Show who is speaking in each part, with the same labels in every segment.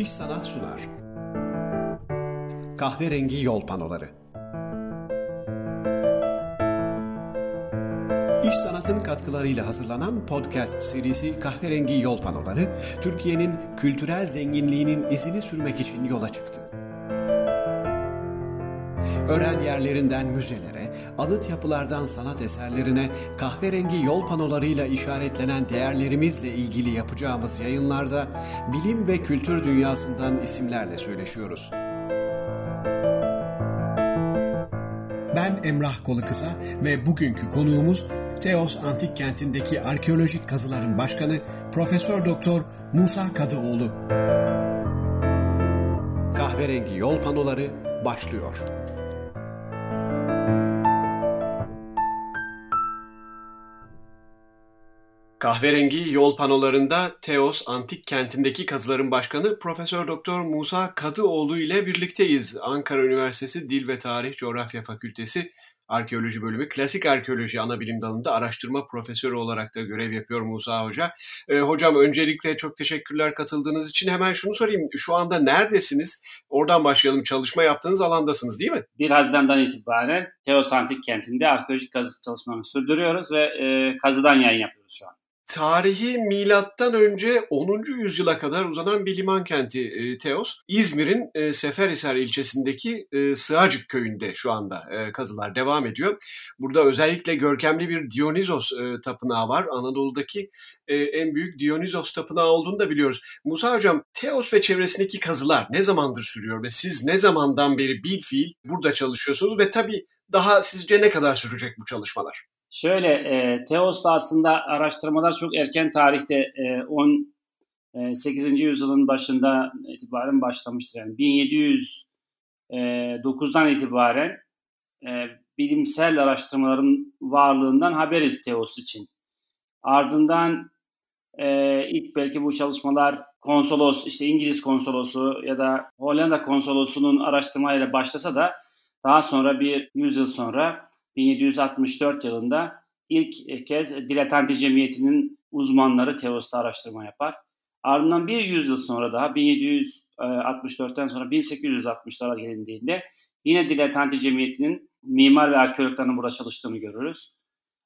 Speaker 1: İş Sanat sunar. Kahverengi Yol Panoları İş Sanat'ın katkılarıyla hazırlanan podcast serisi Kahverengi Yol Panoları, Türkiye'nin kültürel zenginliğinin izini sürmek için yola çıktı. Öğren yerlerinden müzelere, anıt yapılardan sanat eserlerine, kahverengi yol panolarıyla işaretlenen değerlerimizle ilgili yapacağımız yayınlarda bilim ve kültür dünyasından isimlerle söyleşiyoruz. Ben Emrah Kolukısa ve bugünkü konuğumuz Teos Antik Kenti'ndeki arkeolojik kazıların başkanı Profesör Doktor Musa Kadıoğlu. Kahverengi yol panoları başlıyor. Kahverengi yol panolarında Teos Antik Kenti'ndeki kazıların başkanı Profesör Doktor Musa Kadıoğlu ile birlikteyiz. Ankara Üniversitesi Dil ve Tarih Coğrafya Fakültesi Arkeoloji Bölümü Klasik Arkeoloji ana bilim dalında araştırma profesörü olarak da görev yapıyor Musa Hoca. Ee, hocam öncelikle çok teşekkürler katıldığınız için. Hemen şunu sorayım. Şu anda neredesiniz? Oradan başlayalım. Çalışma yaptığınız alandasınız değil mi?
Speaker 2: 1 Haziran'dan itibaren Teos Antik Kenti'nde arkeolojik kazı çalışmalarını sürdürüyoruz ve e, kazıdan yayın yapıyoruz şu an
Speaker 1: tarihi milattan önce 10. yüzyıla kadar uzanan bir liman kenti e, Teos. İzmir'in e, Seferhisar ilçesindeki e, Sığacık köyünde şu anda e, kazılar devam ediyor. Burada özellikle görkemli bir Dionizos e, tapınağı var. Anadolu'daki e, en büyük Dionizos tapınağı olduğunu da biliyoruz. Musa Hocam, Teos ve çevresindeki kazılar ne zamandır sürüyor ve siz ne zamandan beri bil fiil burada çalışıyorsunuz ve tabii daha sizce ne kadar sürecek bu çalışmalar?
Speaker 2: Şöyle, e, Teos'ta aslında araştırmalar çok erken tarihte e, 18. E, yüzyılın başında itibaren başlamıştır. Yani 1709'dan e, itibaren e, bilimsel araştırmaların varlığından haberiz Teos için. Ardından e, ilk belki bu çalışmalar konsolos, işte İngiliz konsolosu ya da Hollanda konsolosunun araştırmayla başlasa da daha sonra bir yüzyıl sonra 1764 yılında ilk kez Diletanti Cemiyeti'nin uzmanları Teos'ta araştırma yapar. Ardından bir yüzyıl sonra daha 1764'ten sonra 1860'lara gelindiğinde yine Diletanti Cemiyeti'nin mimar ve arkeologlarının burada çalıştığını görürüz.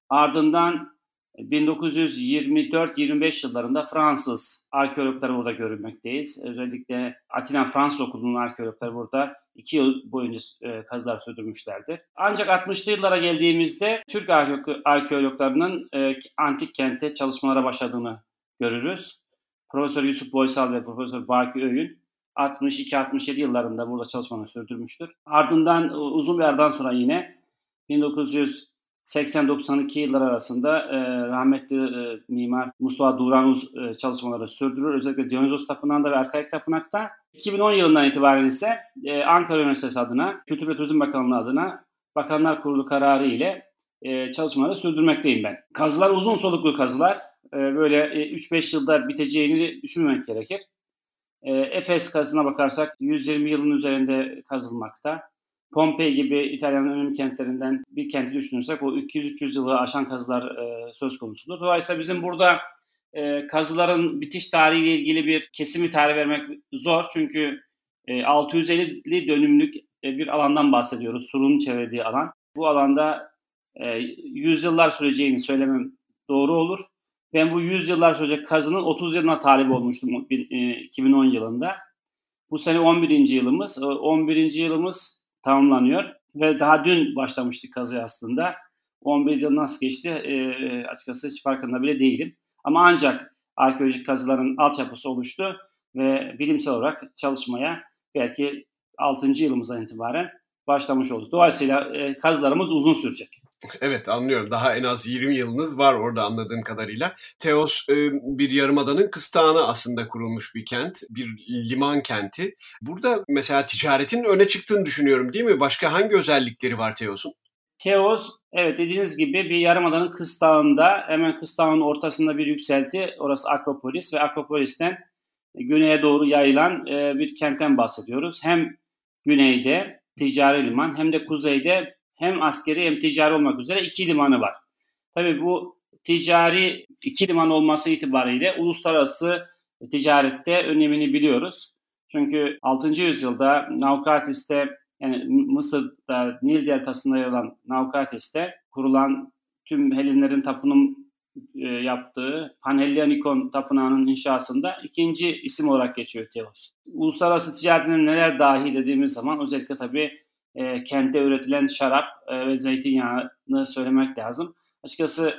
Speaker 2: Ardından 1924-25 yıllarında Fransız arkeologları burada görülmekteyiz. Özellikle Atina Fransız Okulu'nun arkeologları burada iki yıl boyunca e, kazılar sürdürmüşlerdir. Ancak 60'lı yıllara geldiğimizde Türk arkeologlarının e, antik kente çalışmalara başladığını görürüz. Profesör Yusuf Boysal ve Profesör Baki Öğün 62-67 yıllarında burada çalışmalarını sürdürmüştür. Ardından uzun bir aradan sonra yine 1900 80-92 yıllar arasında e, rahmetli e, mimar Mustafa Duranuz e, çalışmaları sürdürür. Özellikle Dionysos Tapınağı'nda ve Arkaik Tapınak'ta. 2010 yılından itibaren ise e, Ankara Üniversitesi adına, Kültür ve Turizm Bakanlığı adına Bakanlar Kurulu kararı ile e, çalışmaları sürdürmekteyim ben. Kazılar uzun soluklu kazılar. E, böyle e, 3-5 yılda biteceğini düşünmemek gerekir. E, Efes kazısına bakarsak 120 yılın üzerinde kazılmakta. Pompei gibi İtalya'nın önemli kentlerinden bir kenti düşünürsek o 200-300 yılı aşan kazılar e, söz konusudur. Dolayısıyla bizim burada e, kazıların bitiş tarihiyle ilgili bir kesimi tarih vermek zor. Çünkü e, 650 dönümlük e, bir alandan bahsediyoruz. Sur'un çevrediği alan. Bu alanda e, yüzyıllar süreceğini söylemem doğru olur. Ben bu 100 yıllar sürecek kazının 30 yılına talip olmuştum 2010 e, yılında. Bu sene 11. yılımız. 11. yılımız tamamlanıyor. Ve daha dün başlamıştık kazı aslında. 11 yıl nasıl geçti e, açıkçası hiç farkında bile değilim. Ama ancak arkeolojik kazıların altyapısı oluştu ve bilimsel olarak çalışmaya belki 6. yılımızdan itibaren başlamış olduk. Dolayısıyla e, kazılarımız uzun sürecek.
Speaker 1: Evet anlıyorum. Daha en az 20 yılınız var orada anladığım kadarıyla. Teos e, bir yarımadanın kıstağına aslında kurulmuş bir kent. Bir liman kenti. Burada mesela ticaretin öne çıktığını düşünüyorum değil mi? Başka hangi özellikleri var Teos'un?
Speaker 2: Teos, evet dediğiniz gibi bir yarımadanın kıstağında, hemen kıstağın ortasında bir yükselti. Orası Akropolis ve Akropolis'ten güneye doğru yayılan e, bir kentten bahsediyoruz. Hem güneyde ticari liman hem de kuzeyde hem askeri hem ticari olmak üzere iki limanı var. Tabii bu ticari iki liman olması itibariyle uluslararası ticarette önemini biliyoruz. Çünkü 6. yüzyılda Naukratis'te yani Mısır'da Nil deltasında yer alan Naukratis'te kurulan tüm Helenlerin tapınım e, yaptığı Panhellenikon Tapınağı'nın inşasında ikinci isim olarak geçiyor Teos. Uluslararası ticaretine neler dahil dediğimiz zaman özellikle tabii e, kente üretilen şarap e, ve zeytinyağını söylemek lazım. Açıkçası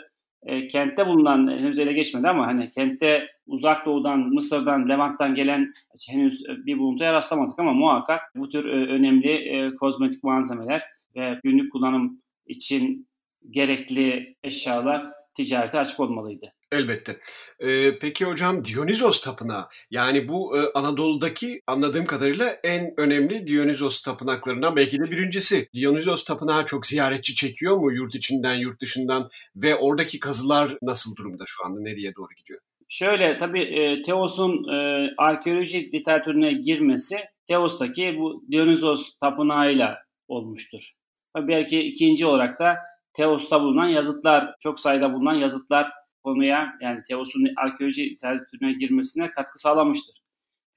Speaker 2: e, kentte bulunan henüz ele geçmedi ama hani kentte uzak doğudan, Mısır'dan, Levant'tan gelen henüz bir buluntuya rastlamadık ama muhakkak bu tür e, önemli e, kozmetik malzemeler ve günlük kullanım için gerekli eşyalar ticarete açık olmalıydı.
Speaker 1: Elbette. Ee, peki hocam Dionizos Tapınağı yani bu e, Anadolu'daki anladığım kadarıyla en önemli Dionizos tapınaklarından belki de birincisi. Dionizos Tapınağı çok ziyaretçi çekiyor mu yurt içinden yurt dışından ve oradaki kazılar nasıl durumda şu anda nereye doğru gidiyor?
Speaker 2: Şöyle tabii e, Teos'un e, arkeoloji literatürüne girmesi Teos'taki bu Dionizos Tapınağı'yla olmuştur. Belki ikinci olarak da Teos'ta bulunan yazıtlar, çok sayıda bulunan yazıtlar konuya yani Teos'un arkeoloji literatürüne girmesine katkı sağlamıştır.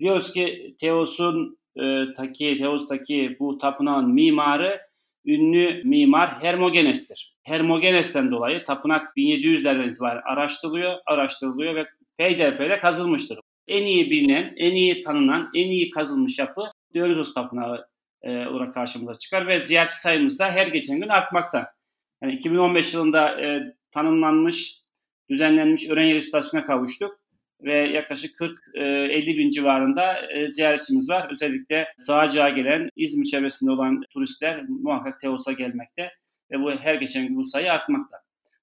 Speaker 2: Biliyoruz ki Teos'un e, taki, Teos'taki bu tapınağın mimarı ünlü mimar Hermogenes'tir. Hermogenes'ten dolayı tapınak 1700'lerden itibaren araştırılıyor, araştırılıyor ve peyderpeyde kazılmıştır. En iyi bilinen, en iyi tanınan, en iyi kazılmış yapı Dionysos Tapınağı e, olarak karşımıza çıkar ve ziyaretçi sayımız da her geçen gün artmakta. Yani 2015 yılında e, tanımlanmış, düzenlenmiş öğren yeri istasyona kavuştuk ve yaklaşık 40-50 e, bin civarında e, ziyaretçimiz var. Özellikle Sağcığa gelen, İzmir çevresinde olan turistler muhakkak Teos'a gelmekte ve bu her geçen gün bu sayı artmakta.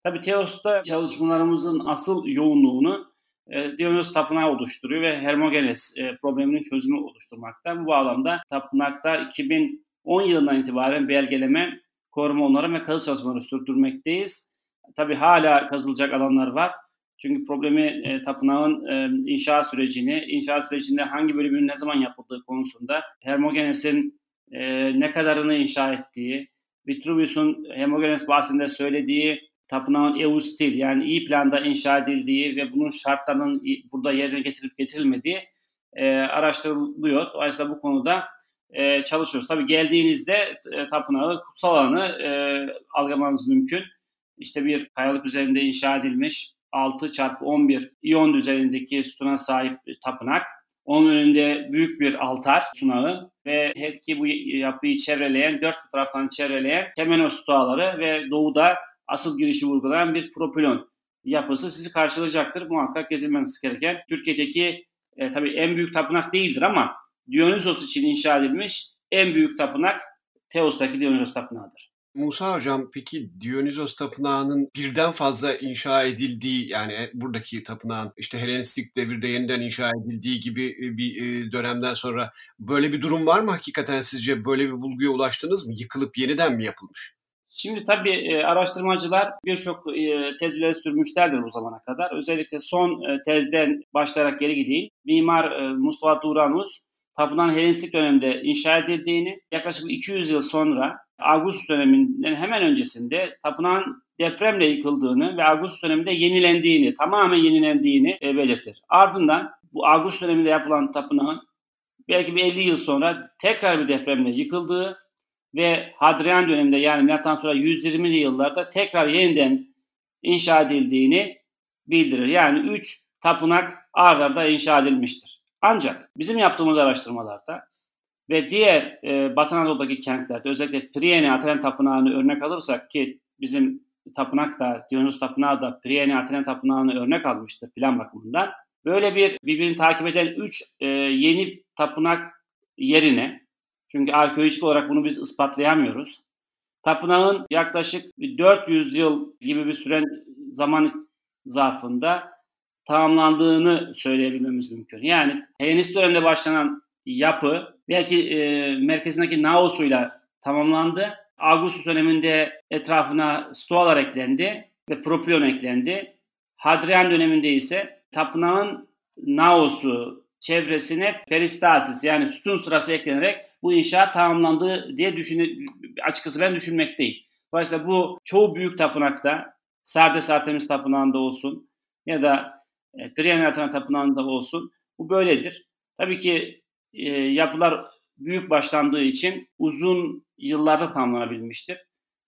Speaker 2: Tabii Teos'ta çalışmalarımızın asıl yoğunluğunu e, Dionysos Tapınağı oluşturuyor ve Hermogenes e, probleminin çözümü oluşturmakta. Bu bağlamda tapınakta 2010 yılından itibaren belgeleme koruma onarım ve kazı çalışmaları sürdürmekteyiz. Tabii hala kazılacak alanlar var. Çünkü problemi e, tapınağın e, inşa sürecini, inşa sürecinde hangi bölümün ne zaman yapıldığı konusunda Hermogenes'in e, ne kadarını inşa ettiği, Vitruvius'un Hermogenes bahsinde söylediği tapınağın eustil yani iyi planda inşa edildiği ve bunun şartlarının burada yerine getirip getirilmediği e, araştırılıyor. Dolayısıyla bu konuda e, çalışıyoruz. Tabii geldiğinizde e, tapınağı kutsal alanı e, algılamanız mümkün. İşte bir kayalık üzerinde inşa edilmiş 6 çarpı 11 iyon üzerindeki sütuna sahip tapınak. Onun önünde büyük bir altar sunağı ve her iki bu yapıyı çevreleyen, dört taraftan çevreleyen Temenos duaları ve doğuda asıl girişi vurgulayan bir propilon yapısı sizi karşılayacaktır. Muhakkak gezilmeniz gereken Türkiye'deki e, tabii en büyük tapınak değildir ama Dionysos için inşa edilmiş en büyük tapınak Teos'taki Dionysos Tapınağı'dır.
Speaker 1: Musa Hocam peki Dionysos Tapınağı'nın birden fazla inşa edildiği yani buradaki tapınağın işte Helenistik devirde yeniden inşa edildiği gibi e, bir e, dönemden sonra böyle bir durum var mı hakikaten sizce böyle bir bulguya ulaştınız mı? Yıkılıp yeniden mi yapılmış?
Speaker 2: Şimdi tabii e, araştırmacılar birçok tezleri sürmüşlerdir bu zamana kadar. Özellikle son tezden başlayarak geri gideyim. Mimar Mustafa Duranus tapınağın Helenistik dönemde inşa edildiğini, yaklaşık 200 yıl sonra Ağustos döneminden hemen öncesinde tapınağın depremle yıkıldığını ve Ağustos döneminde yenilendiğini, tamamen yenilendiğini e, belirtir. Ardından bu Ağustos döneminde yapılan tapınağın belki bir 50 yıl sonra tekrar bir depremle yıkıldığı ve Hadrian döneminde yani milattan sonra 120'li yıllarda tekrar yeniden inşa edildiğini bildirir. Yani 3 tapınak ard arda inşa edilmiştir. Ancak bizim yaptığımız araştırmalarda ve diğer e, Batı Anadolu'daki kentlerde özellikle Priene Aten Tapınağı'nı örnek alırsak ki bizim tapınak da Dionysos Tapınağı da Priene Aten Tapınağı'nı örnek almıştır plan bakımından. Böyle bir birbirini takip eden 3 e, yeni tapınak yerine çünkü arkeolojik olarak bunu biz ispatlayamıyoruz. Tapınağın yaklaşık 400 yıl gibi bir süren zaman zarfında tamamlandığını söyleyebilmemiz mümkün. Yani Helenistik dönemde başlanan yapı belki e, merkezindeki Naos'uyla tamamlandı. Augustus döneminde etrafına stoalar eklendi ve propilon eklendi. Hadrian döneminde ise tapınağın Naos'u çevresine peristasis yani sütun sırası eklenerek bu inşaat tamamlandı diye düşün açıkçası ben düşünmekteyim. Dolayısıyla bu çoğu büyük tapınakta Sardes Artemis Tapınağı'nda olsun ya da e, Priene Athena Tapınağı'nda olsun bu böyledir. Tabii ki e, yapılar büyük başlandığı için uzun yıllarda tamamlanabilmiştir.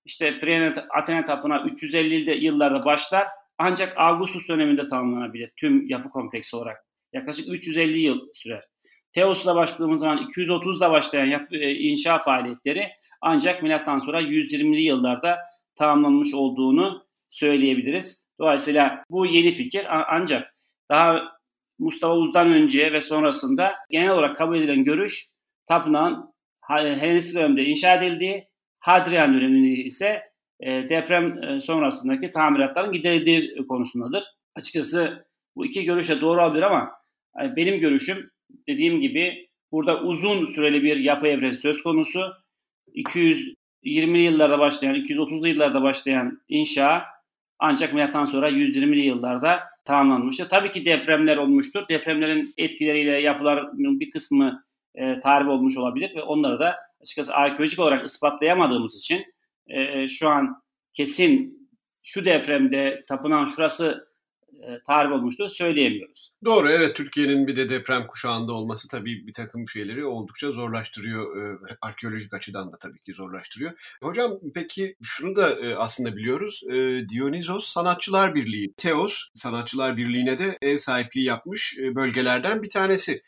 Speaker 2: İşte Priene Athena Tapınağı 350 yıllarda başlar ancak Augustus döneminde tamamlanabilir tüm yapı kompleksi olarak. Yaklaşık 350 yıl sürer. Teos'la başladığımız zaman 230'da başlayan yapı, e, inşa faaliyetleri ancak milattan sonra 120'li yıllarda tamamlanmış olduğunu söyleyebiliriz. Dolayısıyla bu yeni fikir ancak daha Mustafa Uz'dan önce ve sonrasında genel olarak kabul edilen görüş tapınağın Helenistik dönemde inşa edildiği, Hadrian döneminde ise e, deprem e, sonrasındaki tamiratların giderildiği konusundadır. Açıkçası bu iki görüş de doğru olabilir ama e, benim görüşüm dediğim gibi burada uzun süreli bir yapı evresi söz konusu. 220'li yıllarda başlayan, 230'lu yıllarda başlayan inşa ancak milattan sonra 120'li yıllarda tamamlanmıştır. Tabii ki depremler olmuştur. Depremlerin etkileriyle yapıların bir kısmı e, tarih olmuş olabilir ve onları da açıkçası arkeolojik olarak ispatlayamadığımız için e, şu an kesin şu depremde tapınağın şurası e, tarif olmuştu söyleyemiyoruz.
Speaker 1: Doğru evet Türkiye'nin bir de deprem kuşağında olması tabii bir takım şeyleri oldukça zorlaştırıyor. E, arkeolojik açıdan da tabii ki zorlaştırıyor. Hocam peki şunu da e, aslında biliyoruz. Dionysos Sanatçılar Birliği, Teos Sanatçılar Birliği'ne de ev sahipliği yapmış bölgelerden bir tanesi.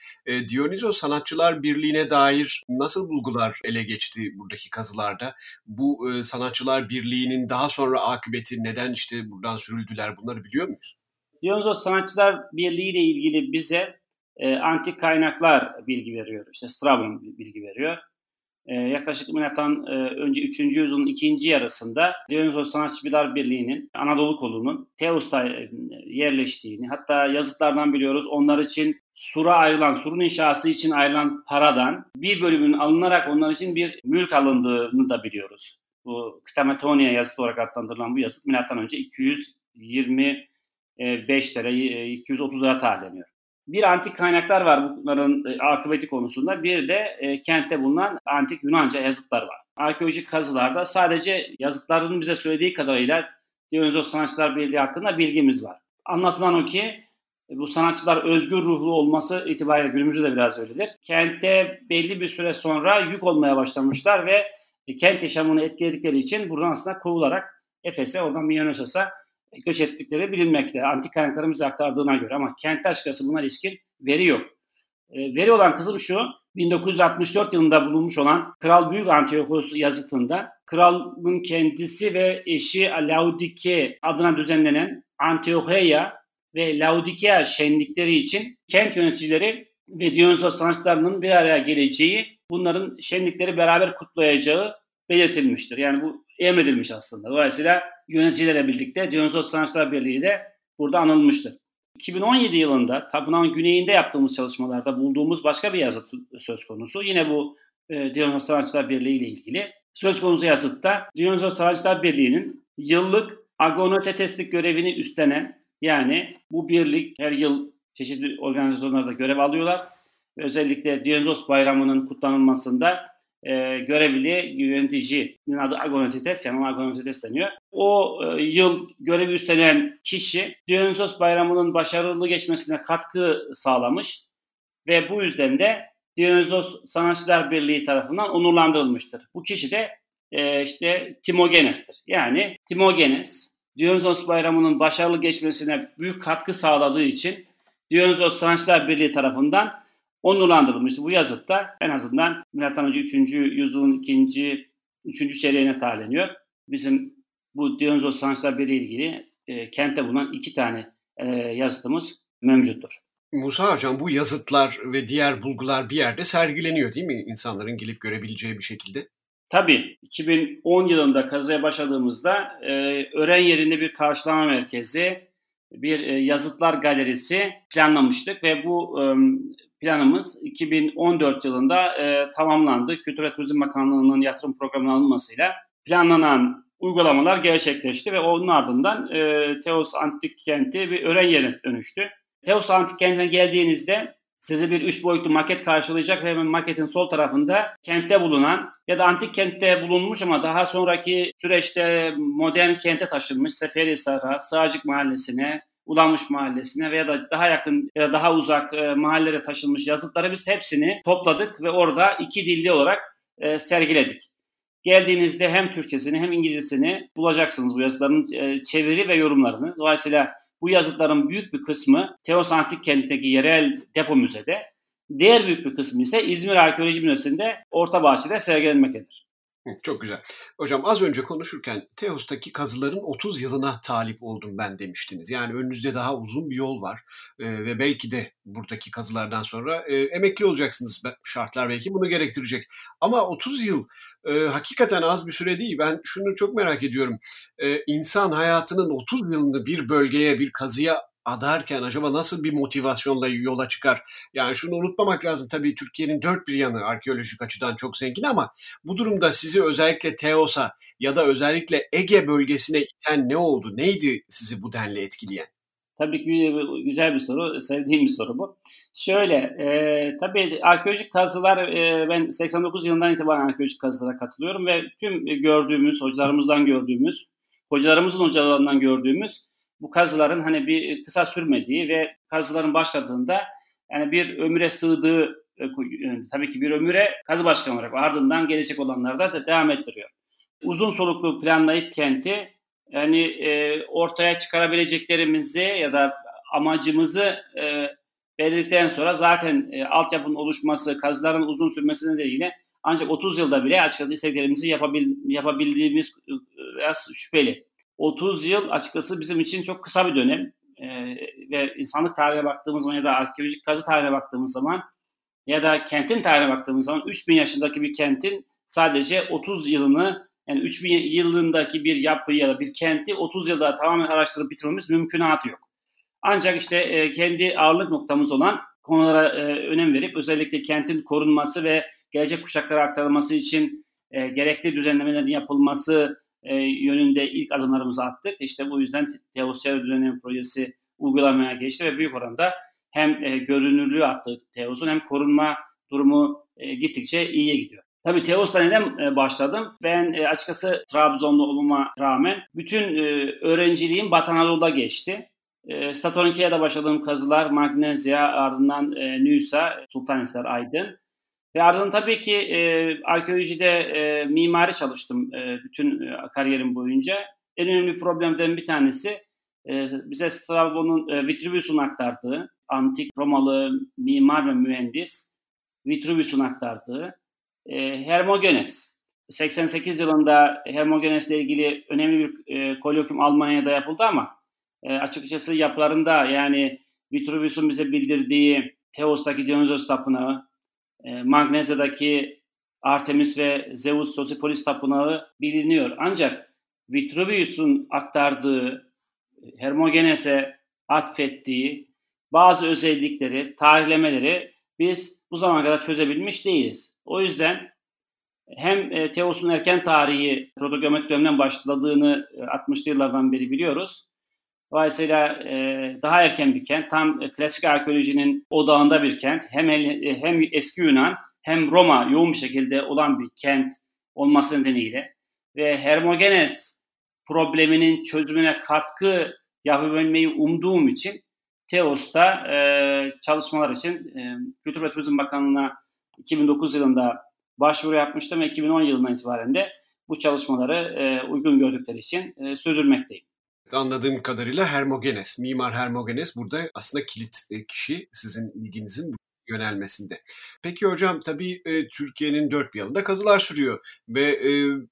Speaker 1: Dionysos Sanatçılar Birliği'ne dair nasıl bulgular ele geçti buradaki kazılarda? Bu Sanatçılar Birliği'nin daha sonra akıbeti neden işte buradan sürüldüler bunları biliyor muyuz?
Speaker 2: Dionysos Sanatçılar Birliği ile ilgili bize e, antik kaynaklar bilgi veriyor. İşte Strabon bilgi veriyor. E, yaklaşık milattan e, önce 3. yüzyılın ikinci yarısında Dionysos Sanatçılar Birliği'nin Anadolu kolunun Teos'ta e, yerleştiğini hatta yazıtlardan biliyoruz onlar için sura ayrılan, surun inşası için ayrılan paradan bir bölümün alınarak onlar için bir mülk alındığını da biliyoruz. Bu Ktametonia yazıtı olarak adlandırılan bu yazıt milattan önce 220 5'lere, 230'lara tarihleniyor. Bir antik kaynaklar var bunların e, akıbeti konusunda. Bir de e, kentte bulunan antik Yunanca yazıtlar var. Arkeolojik kazılarda sadece yazıtların bize söylediği kadarıyla Dionysos Sanatçılar Birliği hakkında bilgimiz var. Anlatılan o ki e, bu sanatçılar özgür ruhlu olması itibariyle günümüzde de biraz öyledir. Kentte belli bir süre sonra yük olmaya başlamışlar ve kent yaşamını etkiledikleri için buradan aslında kovularak Efes'e, oradan Mionosos'a göç ettikleri bilinmekte. Antik kaynakların bize aktardığına göre ama kent aşkası buna ilişkin veri yok. E, veri olan kısım şu, 1964 yılında bulunmuş olan Kral Büyük Antiochos yazıtında kralın kendisi ve eşi Laodike adına düzenlenen Antiocheia ve Laodikea şenlikleri için kent yöneticileri ve Dionysos sanatçılarının bir araya geleceği, bunların şenlikleri beraber kutlayacağı belirtilmiştir. Yani bu emredilmiş aslında. Dolayısıyla yöneticilerle birlikte Dionysos Sanatçılar Birliği de burada anılmıştır. 2017 yılında tapınağın güneyinde yaptığımız çalışmalarda bulduğumuz başka bir yazıt söz konusu. Yine bu e, Dionysos Sanatçılar Birliği ile ilgili. Söz konusu yazıtta Dionysos Sanatçılar Birliği'nin yıllık agonoteteslik görevini üstlenen yani bu birlik her yıl çeşitli organizasyonlarda görev alıyorlar. Özellikle Dionysos Bayramı'nın kutlanılmasında e, görevli yöneticinin adı Agonotites yani Agonotites deniyor. O e, yıl görevi üstlenen kişi Dionysos Bayramı'nın başarılı geçmesine katkı sağlamış ve bu yüzden de Dionysos Sanatçılar Birliği tarafından onurlandırılmıştır. Bu kişi de e, işte Timogenes'tir. Yani Timogenes Dionysos Bayramı'nın başarılı geçmesine büyük katkı sağladığı için Dionysos Sanatçılar Birliği tarafından onurlandırılmıştı. Bu yazıtta en azından M.Ö. 3. yüzyılın 2. 3. çeyreğine tarihleniyor. Bizim bu Dionysos Sanatçılar Birliği ilgili e, kente bulunan iki tane e, yazıtımız mevcuttur.
Speaker 1: Musa Hocam bu yazıtlar ve diğer bulgular bir yerde sergileniyor değil mi? İnsanların gelip görebileceği bir şekilde.
Speaker 2: Tabii 2010 yılında kazıya başladığımızda e, öğren yerinde bir karşılama merkezi, bir e, yazıtlar galerisi planlamıştık ve bu e, planımız 2014 yılında e, tamamlandı. Kültür ve Turizm Bakanlığı'nın yatırım programına alınmasıyla planlanan uygulamalar gerçekleşti ve onun ardından e, Teos Antik Kenti bir öğren yerine dönüştü. Teos Antik Kenti'ne geldiğinizde sizi bir üç boyutlu maket karşılayacak ve maketin sol tarafında kentte bulunan ya da antik kentte bulunmuş ama daha sonraki süreçte modern kente taşınmış Seferihisar'a, Sığacık Mahallesi'ne, Ulamış Mahallesi'ne veya da daha yakın ya da daha uzak e, mahallelere taşınmış yazıtları biz hepsini topladık ve orada iki dilli olarak e, sergiledik. Geldiğinizde hem Türkçesini hem İngilizcesini bulacaksınız bu yazıların e, çeviri ve yorumlarını. Dolayısıyla bu yazıtların büyük bir kısmı Teos Antik Kenti'ndeki yerel depo müzede, diğer büyük bir kısmı ise İzmir Arkeoloji Müzesi'nde Orta Bahçe'de sergilenmektedir.
Speaker 1: Çok güzel. Hocam az önce konuşurken Teos'taki kazıların 30 yılına talip oldum ben demiştiniz. Yani önünüzde daha uzun bir yol var ee, ve belki de buradaki kazılardan sonra e, emekli olacaksınız. Şartlar belki bunu gerektirecek. Ama 30 yıl e, hakikaten az bir süre değil. Ben şunu çok merak ediyorum. E, insan hayatının 30 yılını bir bölgeye, bir kazıya adarken acaba nasıl bir motivasyonla yola çıkar? Yani şunu unutmamak lazım. Tabii Türkiye'nin dört bir yanı arkeolojik açıdan çok zengin ama bu durumda sizi özellikle Teos'a ya da özellikle Ege bölgesine iten ne oldu? Neydi sizi bu denli etkileyen?
Speaker 2: Tabii ki güzel bir soru, sevdiğim bir soru bu. Şöyle, e, tabii arkeolojik kazılar, e, ben 89 yılından itibaren arkeolojik kazılara katılıyorum ve tüm gördüğümüz, hocalarımızdan gördüğümüz, hocalarımızın hocalarından gördüğümüz bu kazıların hani bir kısa sürmediği ve kazıların başladığında yani bir ömüre sığdığı e, tabii ki bir ömüre kazı başkanı olarak ardından gelecek olanlar da devam ettiriyor. Uzun soluklu planlayıp kenti yani e, ortaya çıkarabileceklerimizi ya da amacımızı e, belirledikten sonra zaten e, altyapının oluşması, kazıların uzun sürmesi nedeniyle ancak 30 yılda bile açıkçası istediklerimizi yapabil, yapabildiğimiz e, biraz şüpheli. 30 yıl açıkçası bizim için çok kısa bir dönem. Ee, ve insanlık tarihine baktığımız zaman ya da arkeolojik kazı tarihine baktığımız zaman ya da kentin tarihine baktığımız zaman 3000 yaşındaki bir kentin sadece 30 yılını yani 3000 yılındaki bir yapıyı ya da bir kenti 30 yılda tamamen araştırıp bitirmemiz mümkünatı yok. Ancak işte e, kendi ağırlık noktamız olan konulara e, önem verip özellikle kentin korunması ve gelecek kuşaklara aktarılması için e, gerekli düzenlemelerin yapılması e, yönünde ilk adımlarımızı attık. İşte bu yüzden Teos Çevre Düzenleme Projesi uygulamaya geçti ve büyük oranda hem e, görünürlüğü arttı Teos'un hem korunma durumu e, gittikçe iyiye gidiyor. Tabii Teos'ta neden e, başladım? Ben e, açıkçası Trabzonlu olmama rağmen bütün e, öğrenciliğim Batı Anadolu'da geçti. E, Statonike'ye başladığım kazılar Magnezya, ardından Nüsa, Sultanhisar, Aydın. Ve ardından tabii ki e, arkeolojide e, mimari çalıştım e, bütün e, kariyerim boyunca. En önemli problemden bir tanesi e, bize Strabo'nun e, Vitruvius'un aktardığı, antik Romalı mimar ve mühendis Vitruvius'un aktardığı e, Hermogenes. 88 yılında Hermogenes ile ilgili önemli bir e, kolokvium Almanya'da yapıldı ama e, açıkçası yapılarında yani Vitruvius'un bize bildirdiği Teos'taki Dionysos Tapınağı, e, Magnezya'daki Artemis ve Zeus Sosipolis Tapınağı biliniyor. Ancak Vitruvius'un aktardığı, Hermogenes'e atfettiği bazı özellikleri, tarihlemeleri biz bu zamana kadar çözebilmiş değiliz. O yüzden hem e, Teos'un erken tarihi protogeometrik dönemden başladığını 60'lı e, yıllardan beri biliyoruz. Dolayısıyla e, daha erken bir kent, tam e, klasik arkeolojinin odağında bir kent. Hem e, hem eski Yunan hem Roma yoğun bir şekilde olan bir kent olması nedeniyle ve Hermogenes probleminin çözümüne katkı yapabilmeyi umduğum için Teos'ta e, çalışmalar için Kültür ve Turizm Bakanlığı'na 2009 yılında başvuru yapmıştım ve 2010 yılından itibaren de bu çalışmaları uygun gördükleri için sürdürmekteyim.
Speaker 1: Anladığım kadarıyla Hermogenes, Mimar Hermogenes burada aslında kilit e, kişi sizin ilginizin yönelmesinde. Peki hocam tabii e, Türkiye'nin dört bir yanında kazılar sürüyor ve e,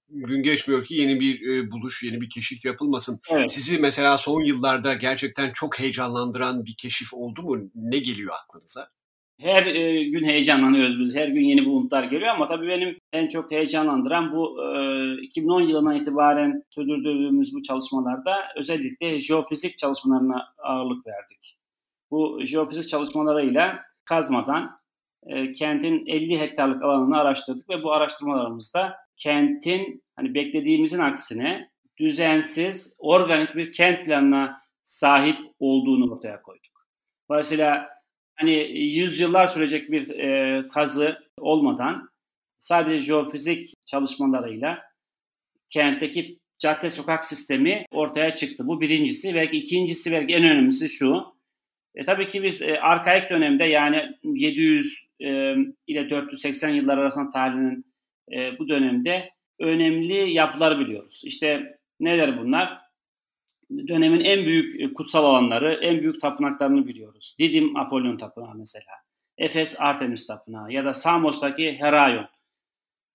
Speaker 1: gün geçmiyor ki yeni bir e, buluş, yeni bir keşif yapılmasın. Evet. Sizi mesela son yıllarda gerçekten çok heyecanlandıran bir keşif oldu mu? Ne geliyor aklınıza?
Speaker 2: Her e, gün heyecanlanıyoruz biz. Her gün yeni buluntular geliyor ama tabii benim en çok heyecanlandıran bu e, 2010 yılından itibaren sürdürdüğümüz bu çalışmalarda özellikle jeofizik çalışmalarına ağırlık verdik. Bu jeofizik çalışmalarıyla kazmadan e, kentin 50 hektarlık alanını araştırdık ve bu araştırmalarımızda kentin hani beklediğimizin aksine düzensiz, organik bir kent planına sahip olduğunu ortaya koyduk. Dolayısıyla hani yüzyıllar sürecek bir e, kazı olmadan sadece jeofizik çalışmalarıyla kentteki cadde sokak sistemi ortaya çıktı. Bu birincisi. Belki ikincisi belki en önemlisi şu. E, tabii ki biz e, arkaik dönemde yani 700 e, ile 480 yıllar arasında tarihinin e, bu dönemde önemli yapılar biliyoruz. İşte neler bunlar? Dönemin en büyük e, kutsal alanları, en büyük tapınaklarını biliyoruz. Didim Apollon Tapınağı mesela. Efes Artemis Tapınağı ya da Samos'taki Heraion.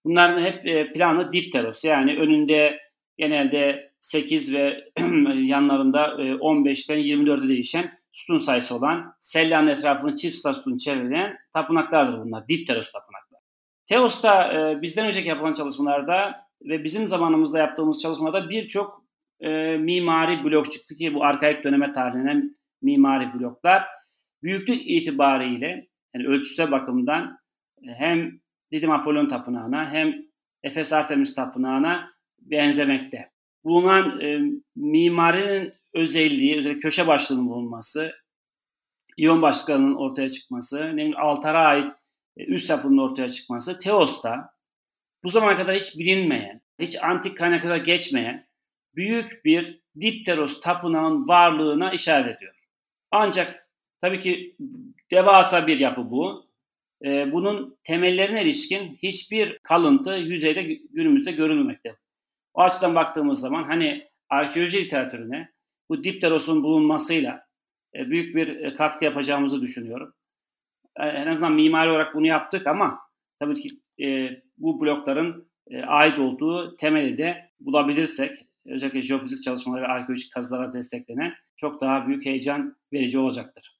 Speaker 2: Bunların hep e, planı dipteros yani önünde genelde 8 ve yanlarında 15'ten 24'e değişen sütun sayısı olan Sella'nın etrafını çift sütun çevreleyen tapınaklardır bunlar. Dipteros tapınaklar. Teos'ta e, bizden önceki yapılan çalışmalarda ve bizim zamanımızda yaptığımız çalışmalarda birçok e, mimari blok çıktı ki bu arkaik döneme tarihlenen mimari bloklar büyüklük itibariyle yani ölçüsel bakımdan e, hem Didim Apollon Tapınağı'na hem Efes Artemis Tapınağı'na benzemekte. Bulunan e, mimarinin özelliği, özellikle köşe başlığının bulunması, iyon başlıklarının ortaya çıkması, ne altara ait e, üst yapının ortaya çıkması, Teos'ta bu zamana kadar hiç bilinmeyen, hiç antik kaynaklara geçmeyen büyük bir Dipteros tapınağın varlığına işaret ediyor. Ancak tabii ki devasa bir yapı bu. Ee, bunun temellerine ilişkin hiçbir kalıntı yüzeyde günümüzde görülmekte. O açıdan baktığımız zaman hani arkeoloji literatürüne bu Dipteros'un bulunmasıyla e, büyük bir e, katkı yapacağımızı düşünüyorum. E, en azından mimari olarak bunu yaptık ama tabii ki bu blokların ait olduğu temeli de bulabilirsek özellikle jeofizik çalışmaları ve arkeolojik kazılara desteklenen çok daha büyük heyecan verici olacaktır.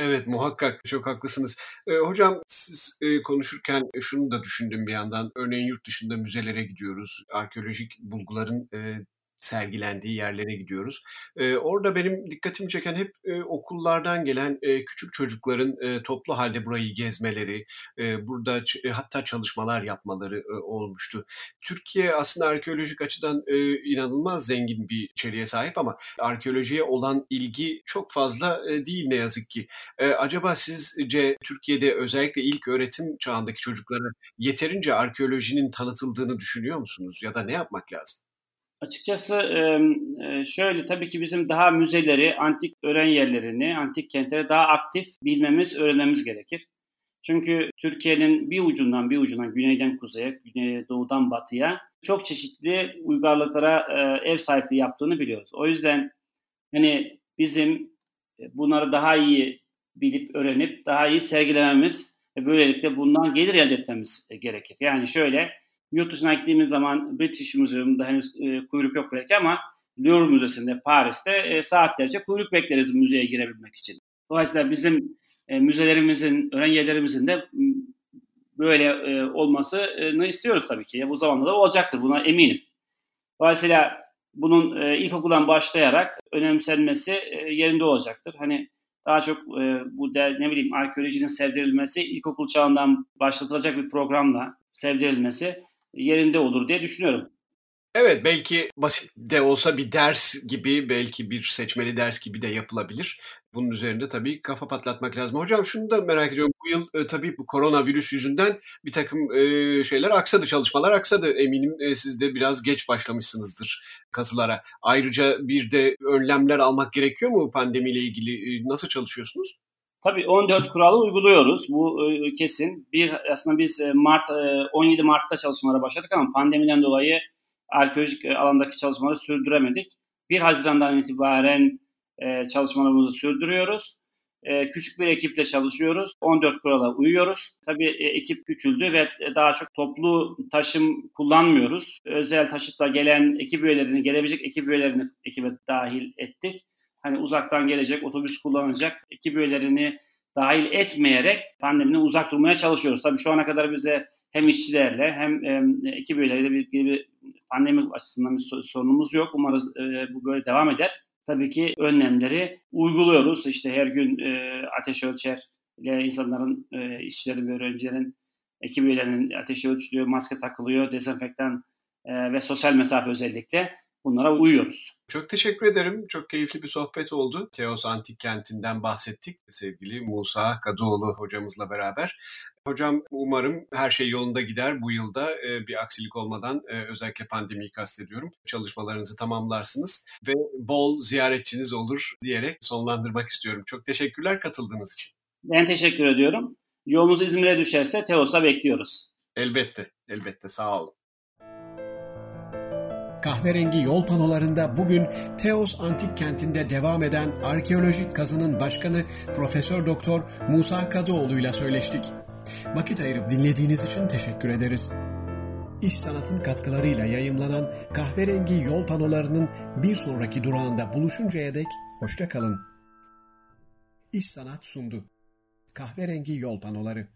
Speaker 1: Evet muhakkak çok haklısınız. E, hocam siz e, konuşurken şunu da düşündüm bir yandan. Örneğin yurt dışında müzelere gidiyoruz. Arkeolojik bulguların e, sergilendiği yerlere gidiyoruz. E, orada benim dikkatimi çeken hep e, okullardan gelen e, küçük çocukların e, toplu halde burayı gezmeleri, e, burada ç- hatta çalışmalar yapmaları e, olmuştu. Türkiye aslında arkeolojik açıdan e, inanılmaz zengin bir içeriğe sahip ama arkeolojiye olan ilgi çok fazla e, değil ne yazık ki. E, acaba sizce Türkiye'de özellikle ilk öğretim çağındaki çocuklara yeterince arkeolojinin tanıtıldığını düşünüyor musunuz? Ya da ne yapmak lazım?
Speaker 2: Açıkçası şöyle tabii ki bizim daha müzeleri, antik öğren yerlerini, antik kentleri daha aktif bilmemiz, öğrenmemiz gerekir. Çünkü Türkiye'nin bir ucundan bir ucundan güneyden kuzeye, güney, doğudan batıya çok çeşitli uygarlıklara ev sahipliği yaptığını biliyoruz. O yüzden hani bizim bunları daha iyi bilip öğrenip daha iyi sergilememiz ve böylelikle bundan gelir elde etmemiz gerekir. Yani şöyle Yurt dışına gittiğimiz zaman British Museum'da henüz e, kuyruk yok belki ama Louvre Müzesi'nde Paris'te e, saatlerce kuyruk bekleriz müzeye girebilmek için. Dolayısıyla bizim e, müzelerimizin, öğrencilerimizin de böyle e, olmasını istiyoruz tabii ki. Bu zamanda da olacaktır buna eminim. Dolayısıyla bunun e, ilkokuldan başlayarak önemsenmesi e, yerinde olacaktır. Hani daha çok e, bu de, ne bileyim arkeolojinin sevdirilmesi ilkokul çağından başlatılacak bir programla sevdirilmesi yerinde olur diye düşünüyorum.
Speaker 1: Evet belki basit de olsa bir ders gibi belki bir seçmeli ders gibi de yapılabilir. Bunun üzerinde tabii kafa patlatmak lazım. Hocam şunu da merak ediyorum. Bu yıl e, tabii bu koronavirüs yüzünden bir takım e, şeyler aksadı, çalışmalar aksadı. Eminim e, siz de biraz geç başlamışsınızdır kazılara. Ayrıca bir de önlemler almak gerekiyor mu pandemiyle ilgili? E, nasıl çalışıyorsunuz?
Speaker 2: Tabii 14 kuralı uyguluyoruz. Bu e, kesin. Bir aslında biz e, Mart 17 e, Mart'ta çalışmalara başladık ama pandemiden dolayı arkeolojik alandaki çalışmaları sürdüremedik. 1 Haziran'dan itibaren çalışmalarımızı sürdürüyoruz. Küçük bir ekiple çalışıyoruz. 14 kurala uyuyoruz. Tabii ekip küçüldü ve daha çok toplu taşım kullanmıyoruz. Özel taşıtla gelen ekip üyelerini, gelebilecek ekip üyelerini ekibe dahil ettik hani uzaktan gelecek, otobüs kullanacak ekip üyelerini dahil etmeyerek pandemiden uzak durmaya çalışıyoruz. Tabii şu ana kadar bize hem işçilerle hem e, ekip üyeleriyle bir, bir pandemi açısından bir sorunumuz yok. Umarız e, bu böyle devam eder. Tabii ki önlemleri uyguluyoruz. İşte her gün e, ateş ölçer ile insanların, e, işçilerin ve öğrencilerin, ekip üyelerinin ateşi ölçülüyor, maske takılıyor, dezenfektan e, ve sosyal mesafe özellikle bunlara uyuyoruz.
Speaker 1: Çok teşekkür ederim. Çok keyifli bir sohbet oldu. Teos Antik Kenti'nden bahsettik sevgili Musa Kadıoğlu hocamızla beraber. Hocam umarım her şey yolunda gider bu yılda e, bir aksilik olmadan e, özellikle pandemiyi kastediyorum. Çalışmalarınızı tamamlarsınız ve bol ziyaretçiniz olur diyerek sonlandırmak istiyorum. Çok teşekkürler katıldığınız için.
Speaker 2: Ben teşekkür ediyorum. Yolunuz İzmir'e düşerse Teos'a bekliyoruz.
Speaker 1: Elbette, elbette sağ olun.
Speaker 3: Kahverengi yol panolarında bugün Teos Antik Kenti'nde devam eden arkeolojik kazının başkanı Profesör Doktor Musa Kadıoğlu ile söyleştik. Vakit ayırıp dinlediğiniz için teşekkür ederiz. İş Sanat'ın katkılarıyla yayımlanan kahverengi yol panolarının bir sonraki durağında buluşuncaya dek hoşça kalın. İş Sanat sundu. Kahverengi yol panoları.